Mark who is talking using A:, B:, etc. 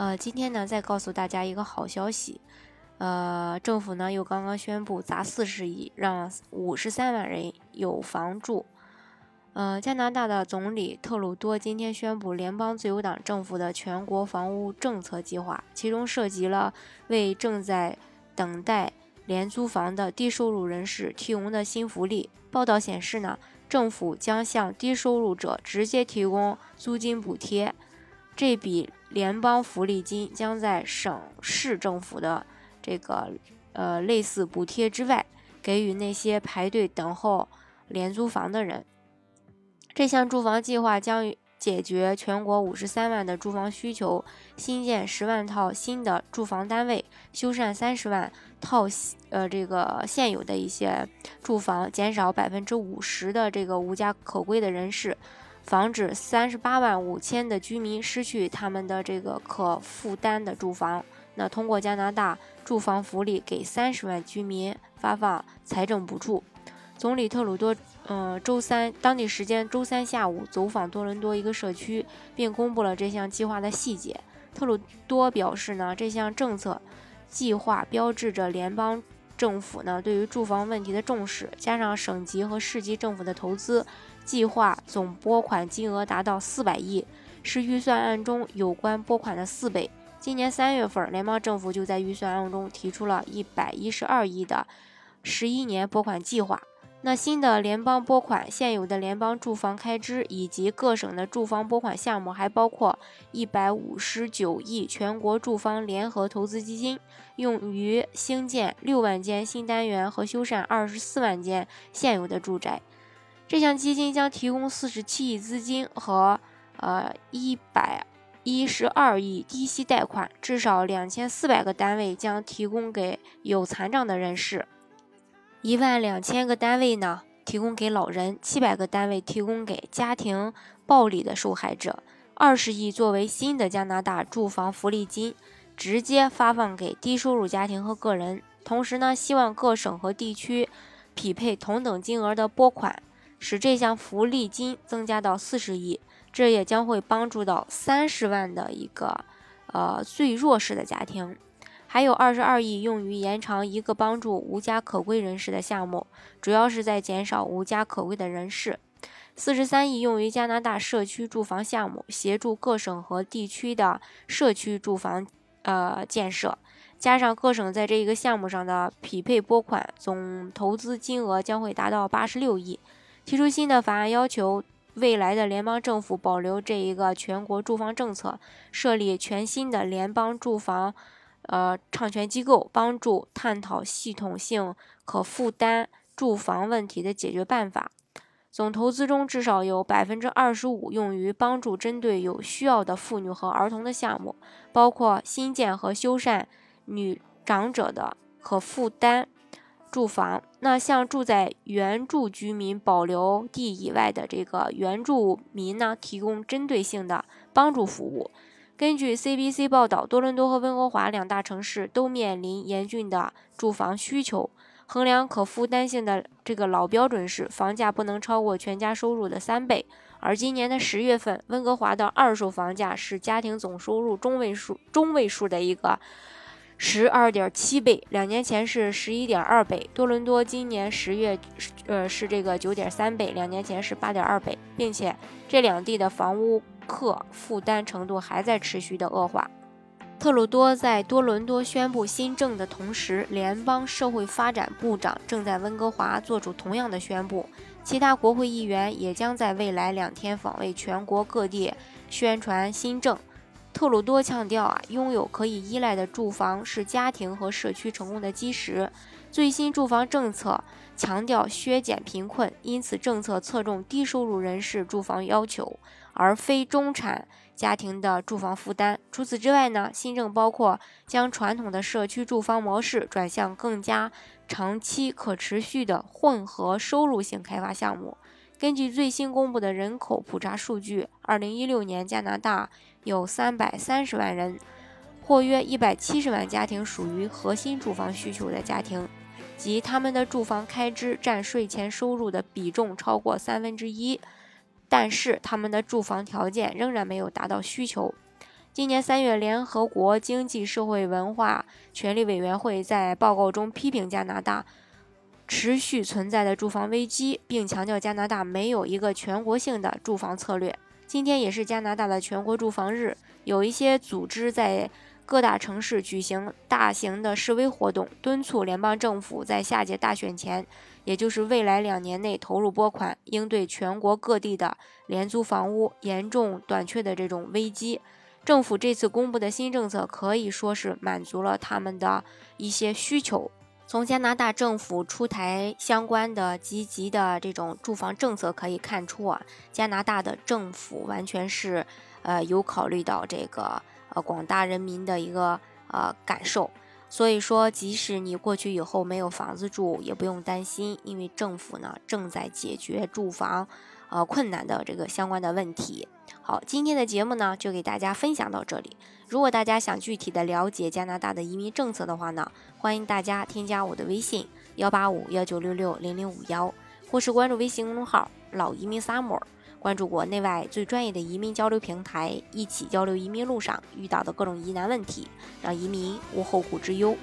A: 呃，今天呢，再告诉大家一个好消息，呃，政府呢又刚刚宣布砸四十亿，让五十三万人有房住。呃，加拿大的总理特鲁多今天宣布联邦自由党政府的全国房屋政策计划，其中涉及了为正在等待廉租房的低收入人士提供的新福利。报道显示呢，政府将向低收入者直接提供租金补贴。这笔联邦福利金将在省市政府的这个呃类似补贴之外，给予那些排队等候廉租房的人。这项住房计划将解决全国五十三万的住房需求，新建十万套新的住房单位，修缮三十万套呃这个现有的一些住房，减少百分之五十的这个无家可归的人士。防止三十八万五千的居民失去他们的这个可负担的住房。那通过加拿大住房福利，给三十万居民发放财政补助。总理特鲁多，呃，周三当地时间周三下午走访多伦多一个社区，并公布了这项计划的细节。特鲁多表示呢，这项政策计划标志着联邦政府呢对于住房问题的重视，加上省级和市级政府的投资。计划总拨款金额达到四百亿，是预算案中有关拨款的四倍。今年三月份，联邦政府就在预算案中提出了一百一十二亿的十一年拨款计划。那新的联邦拨款、现有的联邦住房开支以及各省的住房拨款项目，还包括一百五十九亿全国住房联合投资基金，用于兴建六万间新单元和修缮二十四万间现有的住宅。这项基金将提供四十七亿资金和呃一百一十二亿低息贷款，至少两千四百个单位将提供给有残障的人士，一万两千个单位呢提供给老人，七百个单位提供给家庭暴力的受害者，二十亿作为新的加拿大住房福利金，直接发放给低收入家庭和个人。同时呢，希望各省和地区匹配同等金额的拨款。使这项福利金增加到四十亿，这也将会帮助到三十万的一个呃最弱势的家庭，还有二十二亿用于延长一个帮助无家可归人士的项目，主要是在减少无家可归的人士。四十三亿用于加拿大社区住房项目，协助各省和地区的社区住房呃建设，加上各省在这一个项目上的匹配拨款，总投资金额将会达到八十六亿。提出新的法案，要求未来的联邦政府保留这一个全国住房政策，设立全新的联邦住房呃创权机构，帮助探讨系统性可负担住房问题的解决办法。总投资中至少有百分之二十五用于帮助针对有需要的妇女和儿童的项目，包括新建和修缮女长者的可负担。住房，那向住在原住居民保留地以外的这个原住民呢，提供针对性的帮助服务。根据 CBC 报道，多伦多和温哥华两大城市都面临严峻的住房需求。衡量可负担性的这个老标准是，房价不能超过全家收入的三倍。而今年的十月份，温哥华的二手房价是家庭总收入中位数中位数的一个。十二点七倍，两年前是十一点二倍。多伦多今年十月，呃，是这个九点三倍，两年前是八点二倍，并且这两地的房屋客负担程度还在持续的恶化。特鲁多在多伦多宣布新政的同时，联邦社会发展部长正在温哥华做出同样的宣布，其他国会议员也将在未来两天访问全国各地，宣传新政。特鲁多强调啊，拥有可以依赖的住房是家庭和社区成功的基石。最新住房政策强调削减贫困，因此政策侧重低收入人士住房要求，而非中产家庭的住房负担。除此之外呢，新政包括将传统的社区住房模式转向更加长期可持续的混合收入性开发项目。根据最新公布的人口普查数据，二零一六年加拿大有三百三十万人，或约一百七十万家庭属于核心住房需求的家庭，即他们的住房开支占税前收入的比重超过三分之一，但是他们的住房条件仍然没有达到需求。今年三月，联合国经济社会文化权利委员会在报告中批评加拿大。持续存在的住房危机，并强调加拿大没有一个全国性的住房策略。今天也是加拿大的全国住房日，有一些组织在各大城市举行大型的示威活动，敦促联邦政府在下届大选前，也就是未来两年内投入拨款，应对全国各地的廉租房屋严重短缺的这种危机。政府这次公布的新政策可以说是满足了他们的一些需求。从加拿大政府出台相关的积极的这种住房政策可以看出啊，加拿大的政府完全是呃有考虑到这个呃广大人民的一个呃感受，所以说即使你过去以后没有房子住，也不用担心，因为政府呢正在解决住房呃困难的这个相关的问题。好，今天的节目呢就给大家分享到这里。如果大家想具体的了解加拿大的移民政策的话呢，欢迎大家添加我的微信幺八五幺九六六零零五幺，或是关注微信公众号“老移民 summer”，关注国内外最专业的移民交流平台，一起交流移民路上遇到的各种疑难问题，让移民无后顾之忧。